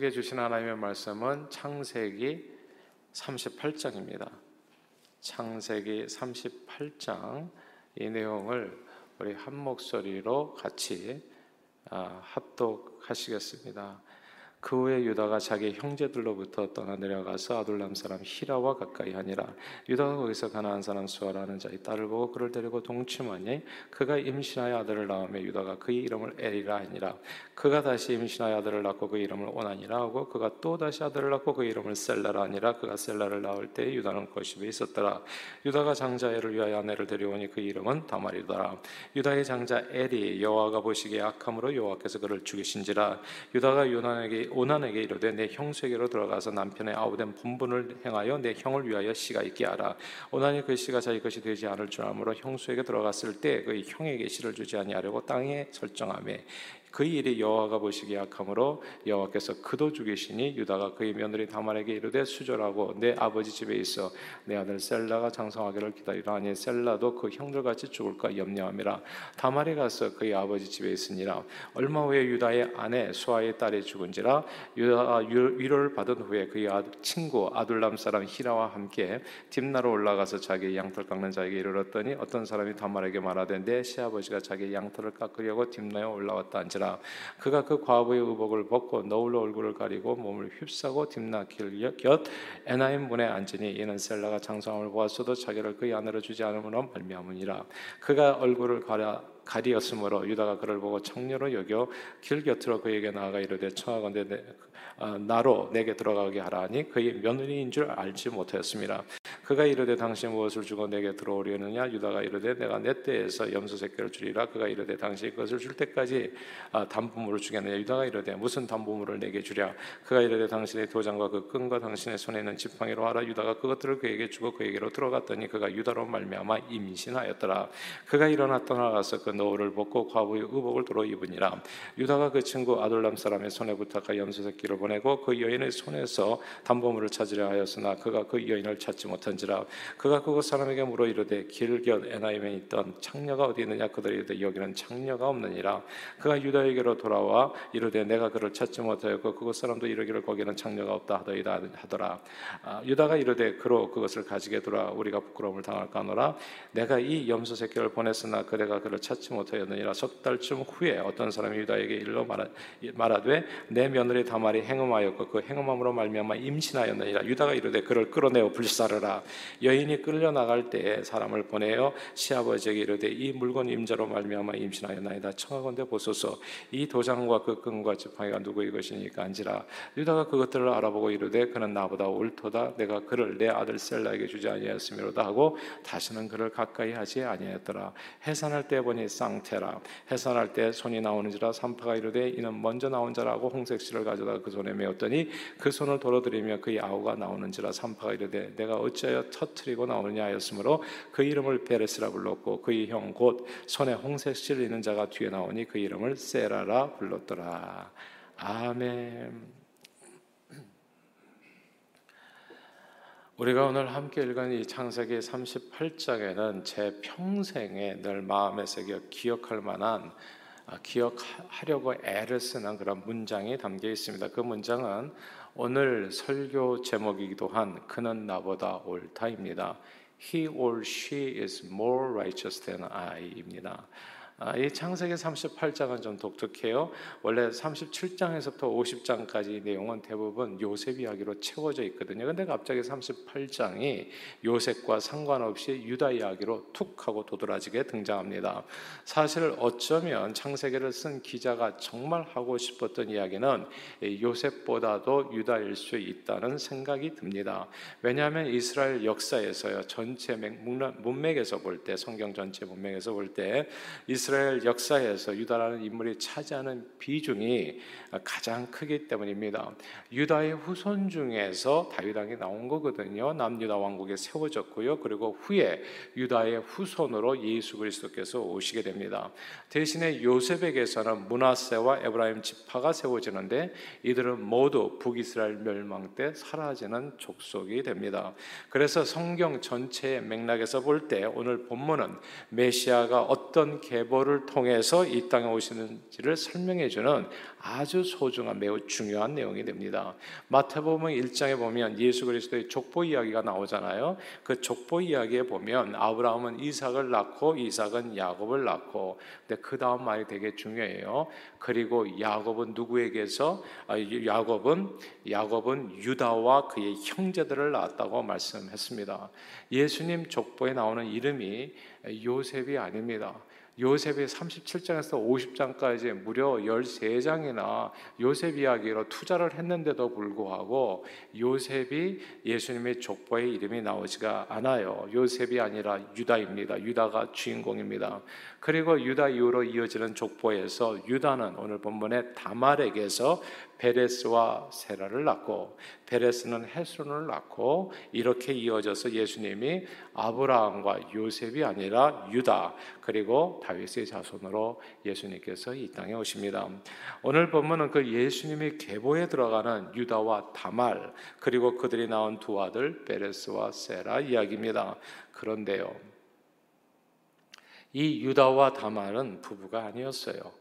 소개해 주신 하나님의 말씀은 창세기 38장입니다. 창세기 38장 이 내용을 우리 한 목소리로 같이 아, 합독하시겠습니다. 그 후에 유다가 자기 형제들로부터 떠나 내려가서 아둘람 사람 히라와 가까이 하니라. 유다가 거기서 가나안 사람 수아라는 자의 딸을 보고 그를 데리고 동침하니 그가 임신하여 아들을 낳으며 유다가 그의 이름을 에리라 하니라. 그가 다시 임신하여 아들을 낳고 그 이름을 오나니라 하고 그가 또 다시 아들을 낳고 그 이름을 셀라라 하니라. 그가 셀라를 낳을 때 유다는 거십에 있었더라. 유다가 장자 엘을 위하여 아내를 데려오니 그 이름은 다말이더라. 유다의 장자 엘이 여호와가 보시기에 악함으로 여호와께서 그를 죽이신지라. 유다가 요나에게 오난에게 이르되 내 형수에게로 들어가서 남편의 아우된 본분을 행하여 내 형을 위하여 씨가 있게 하라. 오난이 그 씨가 자기 것이 되지 않을 줄 아므로 형수에게 들어갔을 때 그 형에게 씨를 주지 아니하려고 땅에 설정함에 그 일이 여호와가 보시기에 악함으로 여호와께서 그도 죽이시니 유다가 그의 며느리 다말에게 이르되 수절하고 내 아버지 집에 있어 내 아들 셀라가 장성하기를 기다리라. 하니 셀라도 그 형들같이 죽을까 염려함이라. 다말이 가서 그의 아버지 집에 있으니라. 얼마 후에 유다의 아내 수아의 딸이 죽은지라 유다가 위로를 받은 후에 그의 친구 아둘람 사람 히라와 함께 딥나로 올라가서 자기 양털 깎는 자에게 이르렀더니 어떤 사람이 다말에게 말하되 내 시아버지가 자기 양털을 깎으려고 딥나에 올라왔다 것이라. 그가 그 과부의 의복을 벗고 너울로 얼굴을 가리고 몸을 휩싸고 딥나길 곁 에나임 문에 앉으니 이는 셀라가 장성함을 보았어도 자기를 그의 아내로 주지 않음으로 말미암으니라. 그가 얼굴을 가려 가리었으므로 유다가 그를 보고 청녀로 여겨 길 곁으로 그에게 나아가 이르되 청하건대 내, 어, 나로 내게 들어가게 하라니 그의 며느리인 줄 알지 못하였습니다. 그가 이르되 당신 무엇을 주고 내게 들어오려느냐? 유다가 이르되 내가 내 때에서 염소 새끼를 주리라. 그가 이르되 당신이 그것을 줄 때까지 아, 담보물을 주겠느냐? 유다가 이르되 무슨 담보물을 내게 주랴? 그가 이르되 당신의 도장과 그 끈과 당신의 손에 있는 지팡이로 하라. 유다가 그것들을 그에게 주고 그에게로 들어갔더니 그가 유다로 말미암아 임신하였더라. 그가 일어나 떠나가서 그 노을을 벗고 과부의 의복을 도로 입으니라. 유다가 그 친구 아둘람 사람의 손에 부탁하 염소 새끼를 보내고 그 여인의 손에서 담보물을 찾으려 하였으나 그가 그 여인을 찾지 못한 한지라. 그가 그곳 사람에게 물어 이르되 길곁 에나임에 있던 창녀가 어디 있느냐? 그들이 이르되 여기는 창녀가 없느니라. 그가 유다에게로 돌아와 이르되 내가 그를 찾지 못하였고 그곳 사람도 이르기를 거기는 창녀가 없다 하더이다 하더라. 아, 유다가 이르되 그로 그것을 가지게 돌아 우리가 부끄러움을 당할까 하노라. 내가 이 염소 새끼를 보냈으나 그대가 그를 찾지 못하였느니라. 석 달쯤 후에 어떤 사람이 유다에게 일러 말하, 말하되 내 며느리 다말이 행음하였고 그 행음함으로 말미암아 임신하였느니라. 유다가 이르되 그를 끌어내어 불사르라. 여인이 끌려 나갈 때 사람을 보내어 시아버지에게 이르되 이 물건 임자로 말미암아 임신하였나이다. 청하건대 보소서. 이 도장과 그 끈과 지팡이가 누구의 것이니까 안지라. 유다가 그것들을 알아보고 이르되 그는 나보다 옳도다. 내가 그를 내 아들 셀라에게 주지 아니하였음이로다 하고 다시는 그를 가까이 하지 아니하였더라. 해산할 때 보니 쌍태라 해산할 때 손이 나오는지라 산파가 이르되 이는 먼저 나온 자라고 홍색 실을 가져다 그 손에 메었더니 그 손을 돌아들이며 그의 아우가 나오는지라 산파가 이르되 내가 어찌하여 터트리고 나오느냐 하였으므로 그 이름을 베레스라 불렀고 그의 형 곧 손에 홍색실 있는 자가 뒤에 나오니 그 이름을 세라라 불렀더라. 아멘. 우리가 오늘 함께 읽은 이 창세기 38장에는 제 평생에 늘 마음에 새겨 기억할 만한 아, 기억하려고 애를 쓰는 그런 문장이 담겨 있습니다. 그 문장은 오늘 설교 제목이기도 한 그는 나보다 옳다입니다. He or she is more righteous than I입니다. 아, 이 창세기 38장은 좀 독특해요. 원래 37장에서부터 50장까지 내용은 대부분 요셉 이야기로 채워져 있거든요. 근데 갑자기 38장이 요셉과 상관없이 유다 이야기로 툭 하고 도드라지게 등장합니다. 사실 어쩌면 창세기를 쓴 기자가 정말 하고 싶었던 이야기는 요셉보다도 유다일 수 있다는 생각이 듭니다. 왜냐하면 이스라엘 역사에서요 전체 문맥에서 볼 때 성경 전체 문맥에서 볼 때 이스라엘 이스라엘 역사에서 유다라는 인물이 차지하는 비중이 가장 크기 때문입니다. 유다의 후손 중에서 다윗 왕이 나온 거거든요. 남유다 왕국에 세워졌고요. 그리고 후에 유다의 후손으로 예수 그리스도께서 오시게 됩니다. 대신에 요셉에게서는 문하세와 에브라임 지파가 세워지는데 이들은 모두 북이스라엘 멸망 때 사라지는 족속이 됩니다. 그래서 성경 전체의 맥락에서 볼 때 오늘 본문은 메시아가 어떤 계보 계보를 통해서 이 땅에 오시는지를 설명해 주는 아주 소중한 매우 중요한 내용이 됩니다. 마태복음 1장에 보면 예수 그리스도의 족보 이야기가 나오잖아요. 그 족보 이야기에 보면 아브라함은 이삭을 낳고 이삭은 야곱을 낳고 근데 그 다음 말이 되게 중요해요. 그리고 야곱은 누구에게서 아, 야곱은 야곱은 유다와 그의 형제들을 낳았다고 말씀했습니다. 예수님 족보에 나오는 이름이 요셉이 아닙니다. 요셉이 37장에서 50장까지 무려 13장이나 요셉 이야기로 투자를 했는데도 불구하고 요셉이 예수님의 족보에 이름이 나오지가 않아요. 요셉이 아니라 유다입니다. 유다가 주인공입니다. 그리고 유다 이후로 이어지는 족보에서 유다는 오늘 본문의 다말에게서 베레스와 세라를 낳고 베레스는 헤스론을 낳고 이렇게 이어져서 예수님이 아브라함과 요셉이 아니라 유다 그리고 다윗의 자손으로 예수님께서 이 땅에 오십니다. 오늘 본문은 그 예수님이 계보에 들어가는 유다와 다말 그리고 그들이 낳은 두 아들 베레스와 세라 이야기입니다. 그런데요. 이 유다와 다말은 부부가 아니었어요.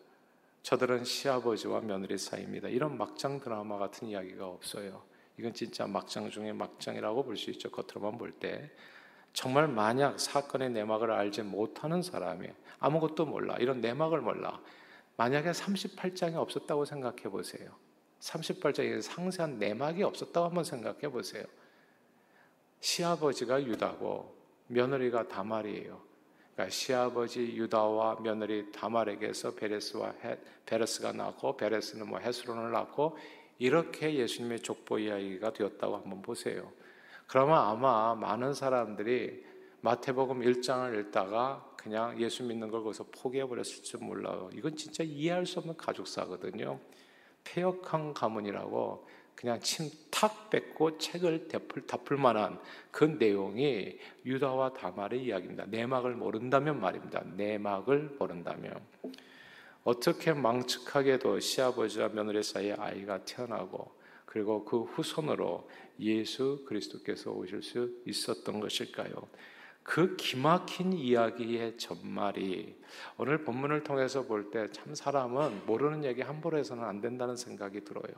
저들은 시아버지와 며느리 사이입니다. 이런 막장 드라마 같은 이야기가 없어요. 이건 진짜 막장 중에 막장이라고 볼 수 있죠. 겉으로만 볼 때. 정말 만약 사건의 내막을 알지 못하는 사람이 아무것도 몰라. 이런 내막을 몰라. 만약에 38장이 없었다고 생각해 보세요. 38장에 상세한 내막이 없었다고 한번 생각해 보세요. 시아버지가 유다고 며느리가 다말이에요. 그러니까 시아버지 유다와 며느리 다말에게서 베레스와 헤, 베레스가 낳고 베레스는 뭐 헤스론을 낳고 이렇게 예수님의 족보 이야기가 되었다고 한번 보세요. 그러면 아마 많은 사람들이 마태복음 1장을 읽다가 그냥 예수 믿는 걸 거기서 포기해 버렸을지 몰라요. 이건 진짜 이해할 수 없는 가족사거든요. 폐역한 가문이라고 그냥 침 탁 뱉고 책을 덮을, 덮을 만한 그 내용이 유다와 다말의 이야기입니다. 내막을 모른다면 말입니다. 내막을 모른다면 어떻게 망측하게도 시아버지와 며느리 사이에 아이가 태어나고 그리고 그 후손으로 예수 그리스도께서 오실 수 있었던 것일까요? 그 기막힌 이야기의 전말이 오늘 본문을 통해서 볼 때 참 사람은 모르는 얘기 함부로 해서는 안 된다는 생각이 들어요.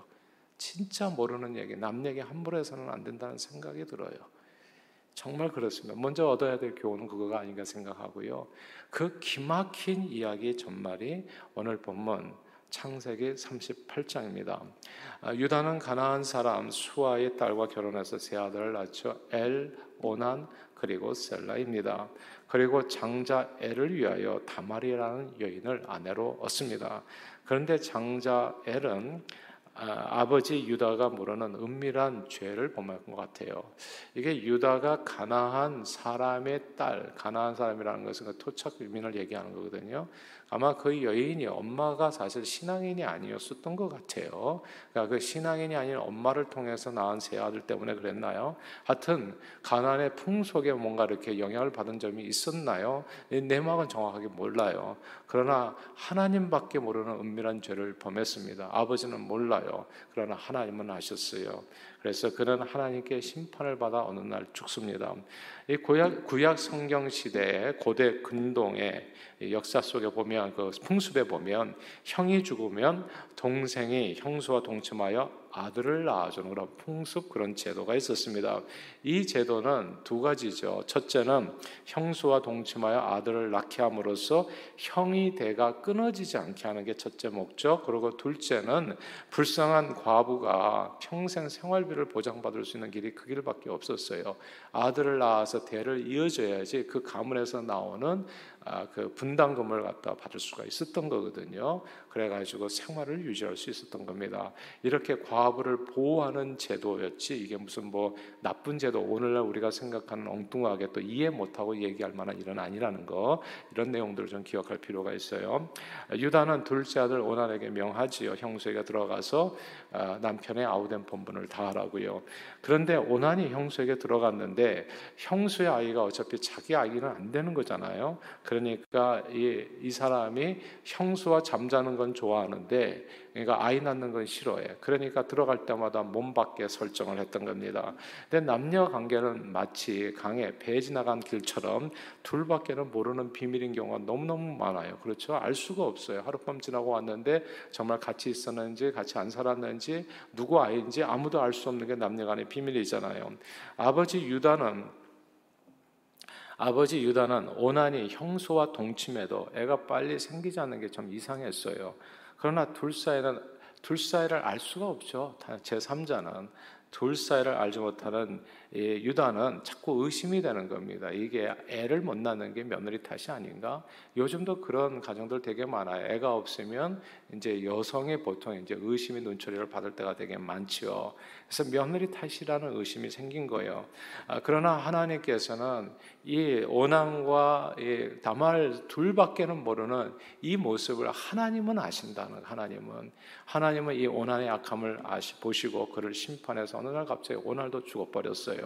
진짜 모르는 얘기, 남 얘기 함부로 해서는 안 된다는 생각이 들어요. 정말 그렇습니다. 먼저 얻어야 될 교훈은 그거가 아닌가 생각하고요. 그 기막힌 이야기 전말이 오늘 본문 창세기 38장입니다. 아, 유다는 가나안 사람 수아의 딸과 결혼해서 세 아들을 낳죠. 엘, 오난 그리고 셀라입니다. 그리고 장자 엘을 위하여 다말이라는 여인을 아내로 얻습니다. 그런데 장자 엘은 아, 버지 유다가 모르는 은밀한 죄를 범한 것 같아요. 이게 유다가 가나안 사람의 딸, 가나안 사람이라는 것은 그 토착 유민을 얘기하는 거거든요. 아마 그 여인이 엄마가 사실 신앙인이 아니었었던 것 같아요. 그러니까 그 신앙인이 아닌 엄마를 통해서 낳은 세 아들 때문에 그랬나요? 하여튼 가난의 풍속에 뭔가 이렇게 영향을 받은 점이 있었나요? 내막은 정확하게 몰라요. 그러나 하나님밖에 모르는 은밀한 죄를 범했습니다. 아버지는 몰라요. 그러나 하나님은 아셨어요. 그래서 그는 하나님께 심판을 받아 어느 날 죽습니다. 이 구약, 구약 성경 시대의 고대 근동의 역사 속에 보면 그 풍습에 보면 형이 죽으면 동생이 형수와 동침하여 아들을 낳아주는 그런 풍습 그런 제도가 있었습니다. 이 제도는 두 가지죠. 첫째는 형수와 동침하여 아들을 낳게 함으로써 형이 대가 끊어지지 않게 하는 게 첫째 목적. 그리고 둘째는 불쌍한 과부가 평생 생활비를 보장받을 수 있는 길이 그 길밖에 없었어요. 아들을 낳아서 대를 이어줘야지 그 가문에서 나오는 아, 그 분담금을 갖다 받을 수가 있었던 거거든요. 그래가지고 생활을 유지할 수 있었던 겁니다. 이렇게 과부를 보호하는 제도였지 이게 무슨 뭐 나쁜 제도 오늘날 우리가 생각하는 엉뚱하게 또 이해 못하고 얘기할 만한 일은 아니라는 거 이런 내용들을 좀 기억할 필요가 있어요. 유다는 둘째 아들 오난에게 명하지요. 형수에게 들어가서 아, 남편의 아우된 본분을 다하라고요. 그런데 오난이 형수에게 들어갔는데 형수의 아이가 어차피 자기 아이는 안 되는 거잖아요. 그러니까 이, 이 사람이 형수와 잠자는 건 좋아하는데 그러니까 아이 낳는 건 싫어해. 그러니까 들어갈 때마다 몸 밖에 설정을 했던 겁니다. 근데 남녀 관계는 마치 강에 배 지나간 길처럼 둘밖에는 모르는 비밀인 경우가 너무너무 많아요. 그렇죠? 알 수가 없어요. 하룻밤 지나고 왔는데 정말 같이 있었는지 같이 안 살았는지 누구 아이인지 아무도 알 수 없는 게 남녀 간의 비밀이잖아요. 아버지 유다는 아버지 유다는 오난이 형수와 동침해도 애가 빨리 생기지 않는 게 좀 이상했어요. 그러나 둘 사이는 둘 사이를 알 수가 없죠. 제 3자는 둘 사이를 알지 못하는 유다는 자꾸 의심이 되는 겁니다. 이게 애를 못 낳는 게 며느리 탓이 아닌가? 요즘도 그런 가정들 되게 많아요. 애가 없으면 이제 여성이 보통 이제 의심이 눈초리를 받을 때가 되게 많지요. 그래서 며느리 탓이라는 의심이 생긴 거예요. 아, 그러나 하나님께서는 이 오남과 이 다말 둘밖에는 모르는 이 모습을 하나님은 아신다는 하나님은 하나님은 이 오난의 악함을 아시 보시고 그를 심판해서 어느 날 갑자기 오날도 죽어버렸어요.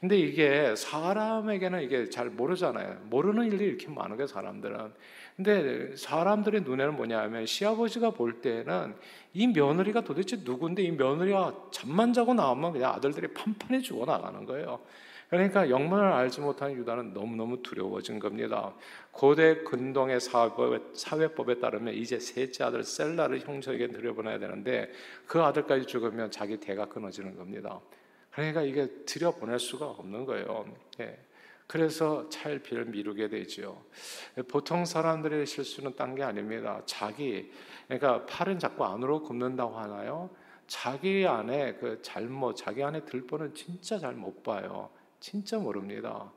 근데 이게 사람에게는 이게 잘 모르잖아요. 모르는 일이 이렇게 많은 게 사람들은. 근데 사람들의 눈에는 뭐냐면 시아버지가 볼 때는 이 며느리가 도대체 누군데 이 며느리가 잠만 자고 나오면 그냥 아들들이 판판히 죽어 나가는 거예요. 그러니까 영문을 알지 못하는 유다는 너무너무 두려워진 겁니다. 고대 근동의 사회법, 에 따르면 이제 셋째 아들 셀라를 형제에게 들여보내야 되는데 그 아들까지 죽으면 자기 대가 끊어지는 겁니다. 그러니까 이게 들여보낼 수가 없는 거예요. 예. 그래서 차일피를 미루게 되죠. 보통 사람들의 실수는 딴 게 아닙니다. 자기, 그러니까 팔은 자꾸 안으로 굽는다고 하나요? 자기 안에 그 잘못, 자기 안에 들보는 진짜 잘 못 봐요. 진짜 모릅니다.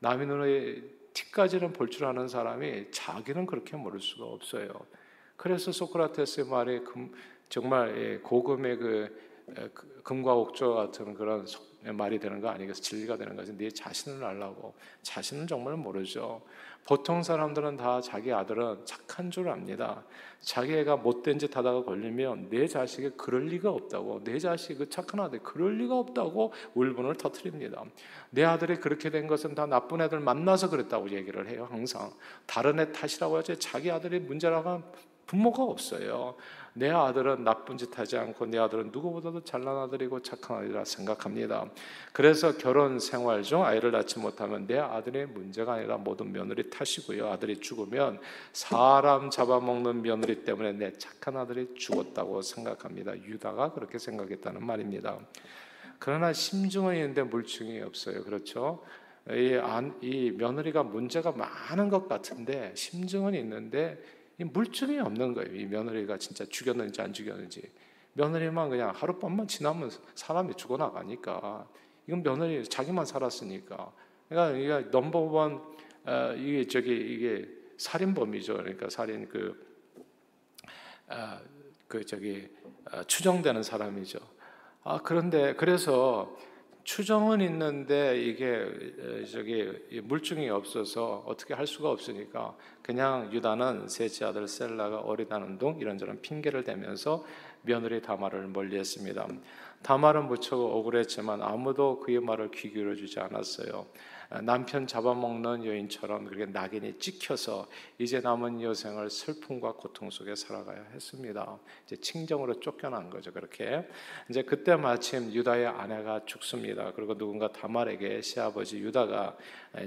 남의 눈에 티까지는 볼 줄 아는 사람이 자기는 그렇게 모를 수가 없어요. 그래서 소크라테스의 말에 정말 예, 고금의 그, 그 금과 옥조 같은 그런 말이 되는 거 아니겠어? 진리가 되는 거지. 네 자신을 알라고. 자신은 정말 모르죠. 보통 사람들은 다 자기 아들은 착한 줄 압니다. 자기 애가 못된 짓 하다가 걸리면 내 자식이 그럴 리가 없다고. 내 자식이 그 착한 아들 그럴 리가 없다고 울분을 터트립니다. 내 아들이 그렇게 된 것은 다 나쁜 애들 만나서 그랬다고 얘기를 해요. 항상 다른 애 탓이라고 하지 자기 아들이 문제라고 부모가 없어요. 내 아들은 나쁜 짓 하지 않고 내 아들은 누구보다도 잘난 아들이고 착한 아들이라 생각합니다. 그래서 결혼 생활 중 아이를 낳지 못하면 내 아들의 문제가 아니라 모든 며느리 탓이고요. 아들이 죽으면 사람 잡아먹는 며느리 때문에 내 착한 아들이 죽었다고 생각합니다. 유다가 그렇게 생각했다는 말입니다. 그러나 심증은 있는데 물증이 없어요. 그렇죠? 이, 안, 이 며느리가 문제가 많은 것 같은데 심증은 있는데 물증이 없는 거예요. 이 며느리가 진짜 죽였는지 안 죽였는지. 며느리만 그냥 하룻밤만 지나면 사람이 죽어나가니까. 이건 며느리 자기만 살았으니까. 그러니까 이게 넘버원 어, 이게 저기 이게 살인범이죠. 그러니까 살인 그, 어, 그 저기 어, 추정되는 사람이죠. 아 그런데 그래서 추정은 있는데 이게 저기 물증이 없어서 어떻게 할 수가 없으니까 그냥 유다는 셋째 아들 셀라가 어리다는 둥 이런저런 핑계를 대면서 며느리 다말을 멀리했습니다. 다말은 무척 억울했지만 아무도 그의 말을 귀 기울여 주지 않았어요. 남편 잡아먹는 여인처럼 그렇게 낙인이 찍혀서 이제 남은 여생을 슬픔과 고통 속에 살아가야 했습니다. 이제 친정으로 쫓겨난 거죠. 그렇게 이제 그때 마침 유다의 아내가 죽습니다. 그리고 누군가 다말에게 시아버지 유다가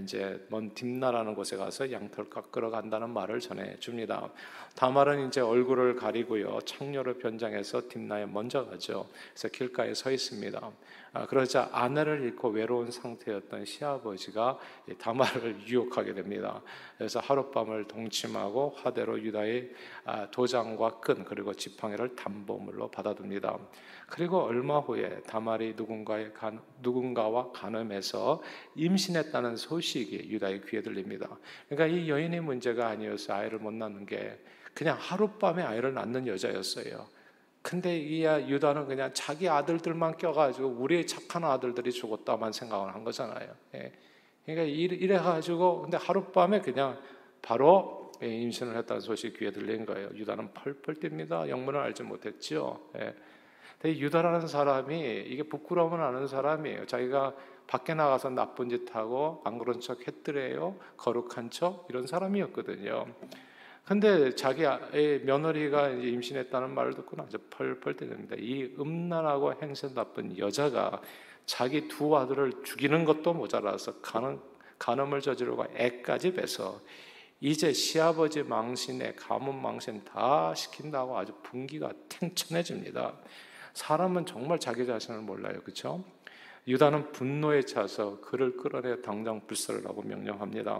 이제 먼 딥나라는 곳에 가서 양털 깎으러 간다는 말을 전해 줍니다. 다말은 이제 얼굴을 가리고요 창녀를 변장해서 딥나에 먼저 가죠. 그래서 길가에 서 있습니다. 아, 그러자 아내를 잃고 외로운 상태였던 시아버지가 다말을 유혹하게 됩니다. 그래서 하룻밤을 동침하고 화대로 유다의 아, 도장과 끈 그리고 지팡이를 담보물로 받아둡니다. 그리고 얼마 후에 다말이 누군가의 간, 누군가와 간음해서 임신했다는 소식이 유다의 귀에 들립니다. 그러니까 이 여인의 문제가 아니어서 아이를 못 낳는 게 그냥 하룻밤에 아이를 낳는 여자였어요. 근데 이 유다는 그냥 자기 아들들만 껴가지고 우리의 착한 아들들이 죽었다만 생각을 한 거잖아요. 예. 그러니까 이래 가지고 근데 하룻밤에 그냥 바로 임신을 했다는 소식이 귀에 들린 거예요. 유다는 펄펄 뜁니다. 영문을 알지 못했죠. 예. 근데 유다라는 사람이 이게 부끄러움을 아는 사람이에요. 자기가 밖에 나가서 나쁜 짓 하고 안 그런 척 했더래요. 거룩한 척 이런 사람이었거든요. 근데 자기 며느리가 임신했다는 말을 듣고 아주 펄펄 뛰는데 이 음란하고 행세 나쁜 여자가 자기 두 아들을 죽이는 것도 모자라서 간음, 간음을 저지르고 애까지 빼서 이제 시아버지 망신에 가문 망신 다 시킨다고 아주 분기가 탱천해집니다. 사람은 정말 자기 자신을 몰라요. 그렇죠? 유다는 분노에 차서 그를 끌어내 당장 불사를 하고 명령합니다.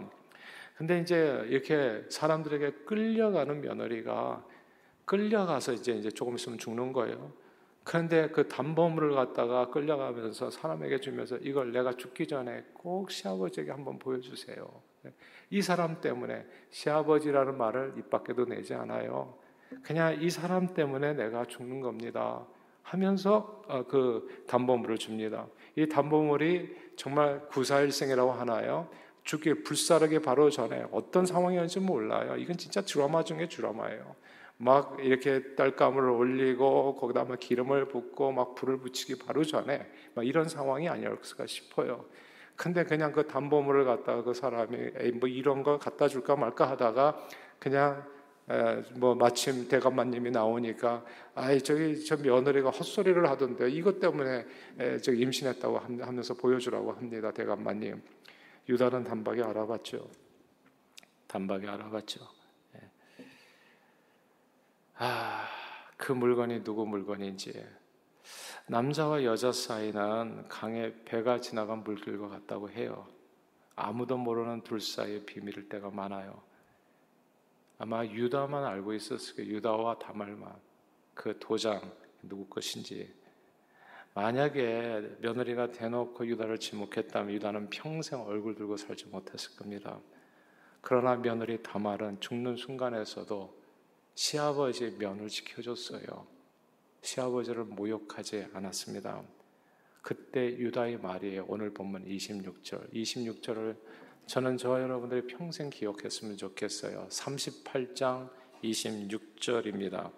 근데 이제 이렇게 사람들에게 끌려가는 며느리가 끌려가서 이제 이제 조금 있으면 죽는 거예요. 그런데 그 담보물을 갖다가 끌려가면서 사람에게 주면서 이걸 내가 죽기 전에 꼭 시아버지에게 한번 보여주세요. 이 사람 때문에 시아버지라는 말을 입 밖에도 내지 않아요. 그냥 이 사람 때문에 내가 죽는 겁니다. 하면서 어, 그 담보물을 줍니다. 이 담보물이 정말 구사일생이라고 하나요? 죽기 불사르기 바로 전에 어떤 상황이었는지 몰라요. 이건 진짜 드라마 중에 드라마예요. 막 이렇게 딸감을 올리고 거기다 막 기름을 붓고 막 불을 붙이기 바로 전에 막 이런 상황이 아니었을까 싶어요. 근데 그냥 그 담보물을 갖다가 그 사람이 뭐 이런 거 갖다 줄까 말까 하다가 그냥 뭐 마침 대감마님이 나오니까 아이 저기 저 며느리가 헛소리를 하던데 이것 때문에 저 임신했다고 하면서 보여주라고 합니다 대감마님. 유다는 단박에 알아봤죠. 단박에 알아봤죠. 예. 아, 그 물건이 누구 물건인지. 남자와 여자 사이는 강에 배가 지나간 물길과 같다고 해요. 아무도 모르는 둘 사이의 비밀일 때가 많아요. 아마 유다만 알고 있었을 거예요. 유다와 다말만 그 도장 누구 것인지 만약에 며느리가 대놓고 유다를 지목했다면 유다는 평생 얼굴 들고 살지 못했을 겁니다. 그러나 며느리 다말은 죽는 순간에서도 시아버지의 면을 지켜줬어요. 시아버지를 모욕하지 않았습니다. 그때 유다의 말이 오늘 본문 26절, 26절을 저는 저와 여러분들이 평생 기억했으면 좋겠어요. 38장 26절입니다.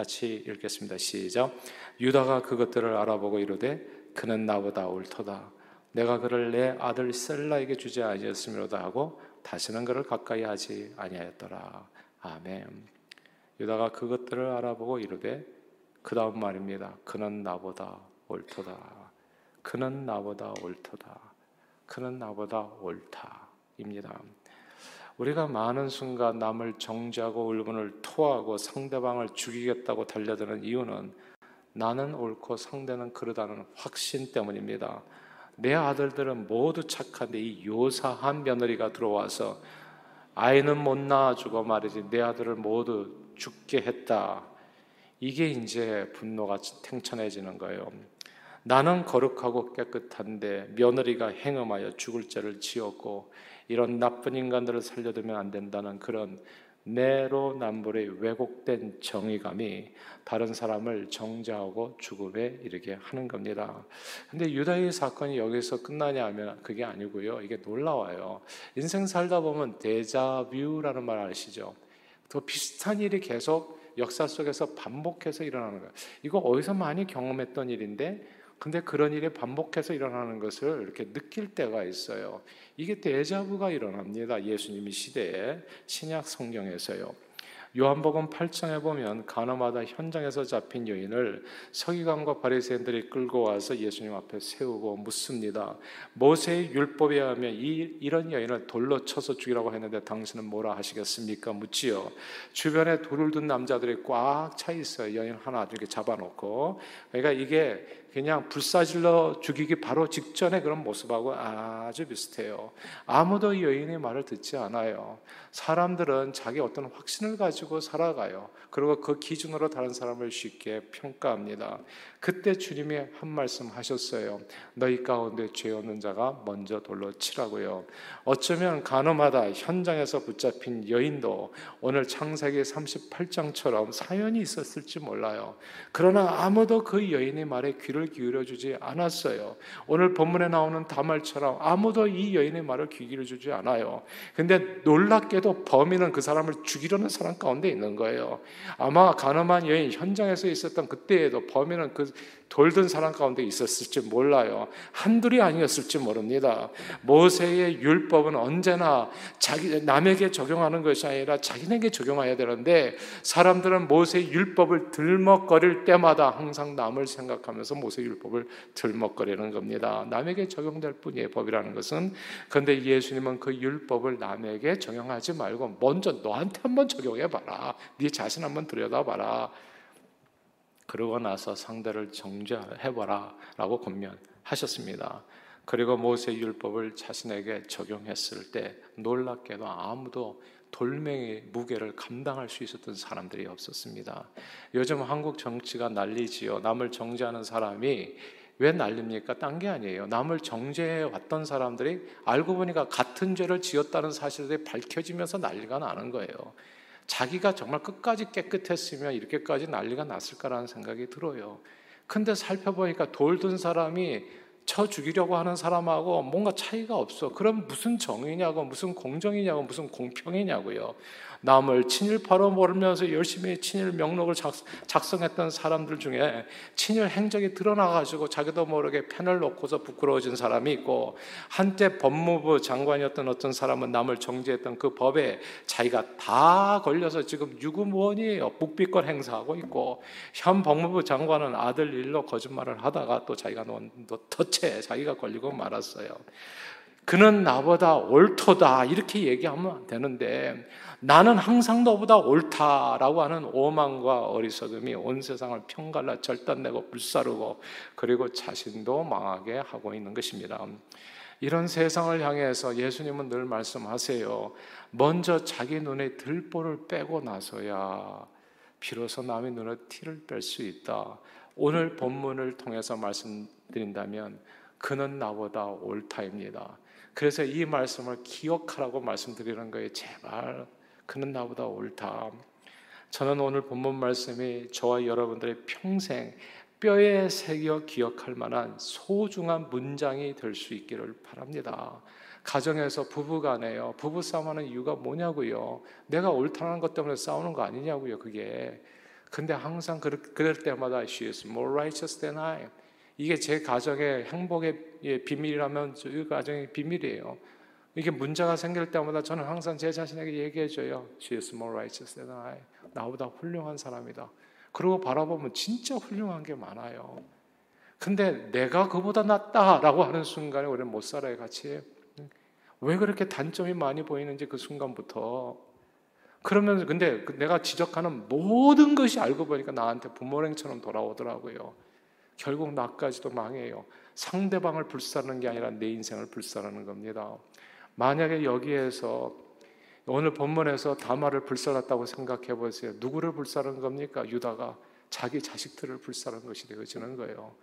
같이 읽겠습니다. 시작. 유다가 그것들을 알아보고 이르되 그는 나보다 옳도다. 내가 그를 내 아들 셀라에게 주지 아니었음이로다 하고 다시는 그를 가까이 하지 아니하였더라. 아멘. 유다가 그것들을 알아보고 이르되 그 다음 말입니다. 그는 나보다 옳도다. 그는 나보다 옳도다. 그는 나보다 옳다입니다. 우리가 많은 순간 남을 정죄하고 울분을 토하고 상대방을 죽이겠다고 달려드는 이유는 나는 옳고 상대는 그러다는 확신 때문입니다. 내 아들들은 모두 착한데 이 요사한 며느리가 들어와서 아이는 못 낳아주고 말이지 내 아들을 모두 죽게 했다. 이게 이제 분노가 탱천해지는 거예요. 나는 거룩하고 깨끗한데 며느리가 행음하여 죽을 죄를 지었고 이런 나쁜 인간들을 살려두면 안 된다는 그런 내로남불의 왜곡된 정의감이 다른 사람을 정죄하고 죽음에 이르게 하는 겁니다. 근데 유다의 사건이 여기서 끝나냐 하면 그게 아니고요. 이게 놀라워요. 인생 살다 보면 데자뷰라는 말 아시죠? 더 비슷한 일이 계속 역사 속에서 반복해서 일어나는 거예요. 이거 어디서 많이 경험했던 일인데 근데 그런 일이 반복해서 일어나는 것을 이렇게 느낄 때가 있어요. 이게 대자부가 일어납니다. 예수님이 시대에 신약 성경에서요. 요한복음 8장에 보면 가나마다 현장에서 잡힌 여인을 서기관과 바리새인들이 끌고 와서 예수님 앞에 세우고 묻습니다. 모세의 율법에 의하면 이, 이런 여인을 돌로 쳐서 죽이라고 했는데 당신은 뭐라 하시겠습니까? 묻지요. 주변에 돌을 든 남자들이 꽉 차 있어요. 여인 하나 이렇게 잡아놓고. 그러니까 이게 그냥 불사질러 죽이기 바로 직전에 그런 모습하고 아주 비슷해요. 아무도 여인의 말을 듣지 않아요. 사람들은 자기 어떤 확신을 가지고 살아가요. 그리고 그 기준으로 다른 사람을 쉽게 평가합니다. 그때 주님이 한 말씀 하셨어요. 너희 가운데 죄 없는 자가 먼저 돌로 치라고요. 어쩌면 간호마다 현장에서 붙잡힌 여인도 오늘 창세기 38장처럼 사연이 있었을지 몰라요. 그러나 아무도 그 여인의 말에 귀를 귀를 기울여 주지 않았어요. 오늘 본문에 나오는 다말처럼 아무도 이 여인의 말을 귀 기울여 주지 않아요. 근데 놀랍게도 범인은 그 사람을 죽이려는 사람 가운데 있는 거예요. 아마 가늠한 여인 현장에서 있었던 그때에도 범인은 그 돌든 사람 가운데 있었을지 몰라요. 한둘이 아니었을지 모릅니다. 모세의 율법은 언제나 자기 남에게 적용하는 것이 아니라 자기에게 적용해야 되는데 사람들은 모세의 율법을 들먹거릴 때마다 항상 남을 생각하면서 모세 율법을 들먹거리는 겁니다. 남에게 적용될 뿐이에요. 법이라는 것은. 그런데 예수님은 그 율법을 남에게 적용하지 말고 먼저 너한테 한번 적용해 봐라. 네 자신 한번 들여다봐라. 그러고 나서 상대를 정죄해봐라 라고 권면하셨습니다. 그리고 모세 율법을 자신에게 적용했을 때 놀랍게도 아무도 돌멩이 무게를 감당할 수 있었던 사람들이 없었습니다. 요즘 한국 정치가 난리지요. 남을 정죄하는 사람이 왜 난립니까? 딴 게 아니에요. 남을 정죄해 왔던 사람들이 알고 보니까 같은 죄를 지었다는 사실들이 밝혀지면서 난리가 나는 거예요. 자기가 정말 끝까지 깨끗했으면 이렇게까지 난리가 났을까라는 생각이 들어요. 근데 살펴보니까 돌 든 사람이 쳐 죽이려고 하는 사람하고 뭔가 차이가 없어. 그럼 무슨 정의냐고, 무슨 공정이냐고, 무슨 공평이냐고요. 남을 친일파로 몰면서 열심히 친일 명록을 작성했던 사람들 중에 친일 행적이 드러나가지고 자기도 모르게 펜을 놓고서 부끄러워진 사람이 있고 한때 법무부 장관이었던 어떤 사람은 남을 정지했던 그 법에 자기가 다 걸려서 지금 유구무원이에요. 묵비권 행사하고 있고 현 법무부 장관은 아들 일로 거짓말을 하다가 또 자기가 놓은 덫에 자기가 걸리고 말았어요. 그는 나보다 옳도다 이렇게 얘기하면 되는데 나는 항상 너보다 옳다라고 하는 오만과 어리석음이 온 세상을 평갈라 절단내고 불사르고 그리고 자신도 망하게 하고 있는 것입니다. 이런 세상을 향해서 예수님은 늘 말씀하세요. 먼저 자기 눈에 들보를 빼고 나서야 비로소 남의 눈에 티를 뺄 수 있다. 오늘 본문을 통해서 말씀드린다면 그는 나보다 옳다입니다. 그래서 이 말씀을 기억하라고 말씀드리는 거예요. 제발 그는 나보다 옳다. 저는 오늘 본문 말씀이 저와 여러분들의 평생 뼈에 새겨 기억할 만한 소중한 문장이 될 수 있기를 바랍니다. 가정에서 부부간에요. 부부 싸움하는 이유가 뭐냐고요. 내가 옳다는 것 때문에 싸우는 거 아니냐고요. 그게. 근데 항상 그럴 때마다 she is more righteous than I. 이게 제 가정의 행복의 비밀이라면 이 가정의 비밀이에요. 이게 문제가 생길 때마다 저는 항상 제 자신에게 얘기해줘요. She is more righteous than I. 나보다 훌륭한 사람이다. 그러고 바라보면 진짜 훌륭한 게 많아요. 근데 내가 그보다 낫다라고 하는 순간에 우리는 못 살아요, 같이. 왜 그렇게 단점이 많이 보이는지 그 순간부터. 그러면 근데 그 내가 지적하는 모든 것이 알고 보니까 나한테 부모랭처럼 돌아오더라고요. 결국 나까지도 망해요. 상대방을 불사르는 게 아니라 내 인생을 불사르는 겁니다. 만약에 여기에서 오늘 본문에서 다마를 불살랐다고 생각해 보세요. 누구를 불살은 겁니까? 유다가 자기 자식들을 불살한 것이 되어지는 거예요.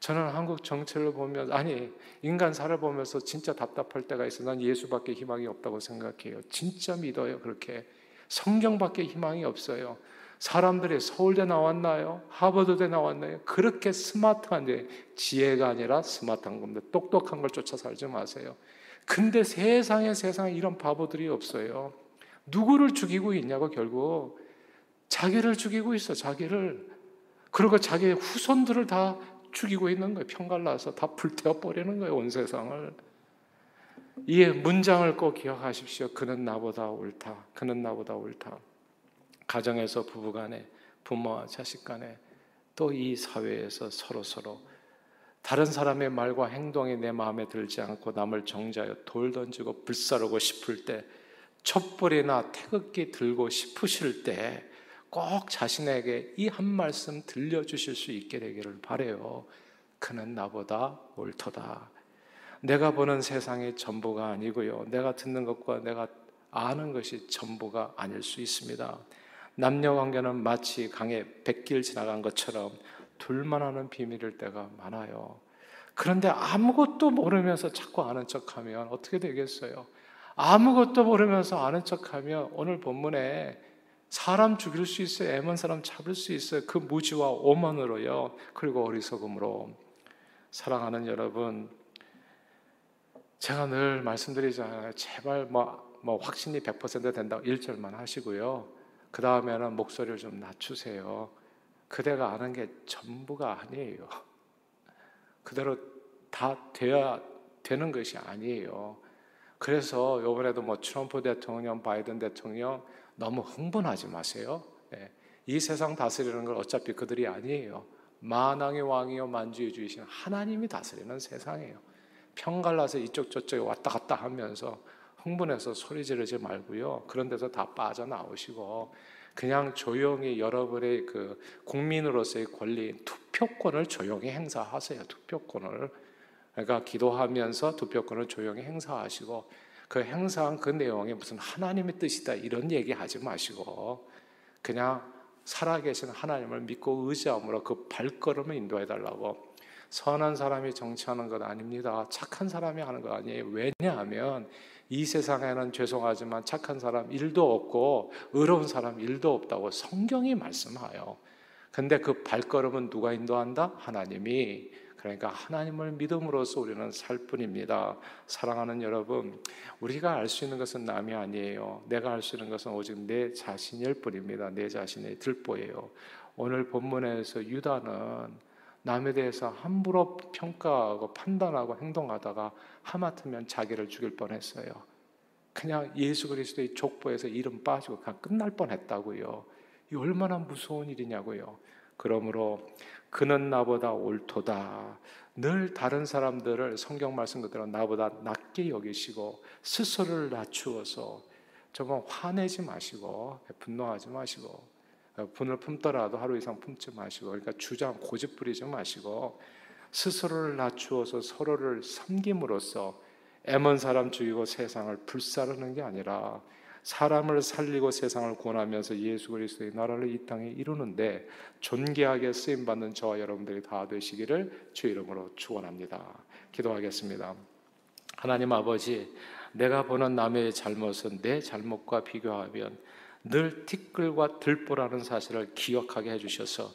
저는 한국 정치를 보면 아니 인간사를 보면서 진짜 답답할 때가 있어. 난 예수밖에 희망이 없다고 생각해요. 진짜 믿어요. 그렇게 성경밖에 희망이 없어요. 사람들이 서울대 나왔나요? 하버드대 나왔나요? 그렇게 스마트한 데 지혜가 아니라 스마트한 겁니다. 똑똑한 걸 쫓아 살지 마세요. 근데 세상에 세상에 이런 바보들이 없어요. 누구를 죽이고 있냐고 결국 자기를 죽이고 있어. 자기를 그리고 자기의 후손들을 다 죽이고 있는 거예요. 편갈라서 다 불태워 버리는 거예요. 온 세상을. 이 문장을 꼭 기억하십시오. 그는 나보다 옳다. 그는 나보다 옳다. 가정에서 부부간에 부모와 자식간에 또 이 사회에서 서로 서로 다른 사람의 말과 행동이 내 마음에 들지 않고 남을 정죄하여 돌 던지고 불사르고 싶을 때 촛불이나 태극기 들고 싶으실 때 꼭 자신에게 이 한 말씀 들려주실 수 있게 되기를 바래요. 그는 나보다 옳도다. 내가 보는 세상의 전부가 아니고요. 내가 듣는 것과 내가 아는 것이 전부가 아닐 수 있습니다. 남녀 관계는 마치 강에 백길 지나간 것처럼 둘만 아는 비밀일 때가 많아요. 그런데 아무것도 모르면서 자꾸 아는 척하면 어떻게 되겠어요? 아무것도 모르면서 아는 척하면 오늘 본문에 사람 죽일 수 있어요. 애먼 사람 잡을 수 있어요. 그 무지와 오만으로요. 그리고 어리석음으로 사랑하는 여러분, 제가 늘 말씀드리잖아요. 제발 뭐, 뭐 확신이 100% 된다고 1절만 하시고요. 그 다음에는 목소리를 좀 낮추세요. 그대가 아는 게 전부가 아니에요. 그대로 다 돼야 되는 것이 아니에요. 그래서 이번에도 뭐 트럼프 대통령, 바이든 대통령 너무 흥분하지 마세요. 네. 이 세상 다스리는 걸 어차피 그들이 아니에요. 만왕의 왕이요 만주의 주이신 하나님이 다스리는 세상이에요. 편갈라서 이쪽 저쪽 왔다 갔다 하면서 흥분해서 소리 지르지 말고요. 그런 데서 다 빠져나오시고 그냥 조용히 여러분의 그 국민으로서의 권리 투표권을 조용히 행사하세요. 투표권을 그러니까 기도하면서 투표권을 조용히 행사하시고 그 행사한 그 내용이 무슨 하나님의 뜻이다 이런 얘기 하지 마시고 그냥 살아계신 하나님을 믿고 의지함으로 그 발걸음을 인도해 달라고 선한 사람이 정치하는 것 아닙니다. 착한 사람이 하는 것 아니에요. 왜냐하면 이 세상에는 죄송하지만 착한 사람 일도 없고 의로운 사람 일도 없다고 성경이 말씀하여. 근데 그 발걸음은 누가 인도한다? 하나님이. 그러니까 하나님을 믿음으로써 우리는 살 뿐입니다. 사랑하는 여러분, 우리가 알 수 있는 것은 남이 아니에요. 내가 알 수 있는 것은 오직 내 자신일 뿐입니다. 내 자신의 들보예요. 오늘 본문에서 유다는 남에 대해서 함부로 평가하고 판단하고 행동하다가 하마터면 자기를 죽일 뻔했어요. 그냥 예수 그리스도의 족보에서 이름 빠지고 그냥 끝날 뻔했다고요. 이 얼마나 무서운 일이냐고요. 그러므로 그는 나보다 옳도다. 늘 다른 사람들을 성경 말씀 그대로 나보다 낮게 여기시고 스스로를 낮추어서 정말 화내지 마시고 분노하지 마시고 분을 품더라도 하루 이상 품지 마시고 그러니까 주장 고집 부리지 마시고 스스로를 낮추어서 서로를 섬김으로써 애먼 사람 죽이고 세상을 불사르는 게 아니라 사람을 살리고 세상을 구원하면서 예수 그리스도의 나라를 이 땅에 이루는데 존귀하게 쓰임 받는 저와 여러분들이 다 되시기를 주 이름으로 축원합니다. 기도하겠습니다. 하나님 아버지, 내가 보는 남의 잘못은 내 잘못과 비교하면 늘 티끌과 들보라는 사실을 기억하게 해주셔서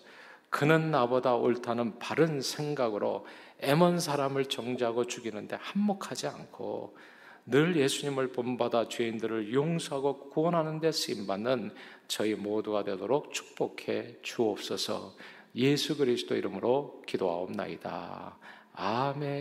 그는 나보다 옳다는 바른 생각으로 애먼 사람을 정죄하고 죽이는데 한몫하지 않고 늘 예수님을 본받아 죄인들을 용서하고 구원하는 데 쓰임받는 저희 모두가 되도록 축복해 주옵소서 예수 그리스도 이름으로 기도하옵나이다. 아멘.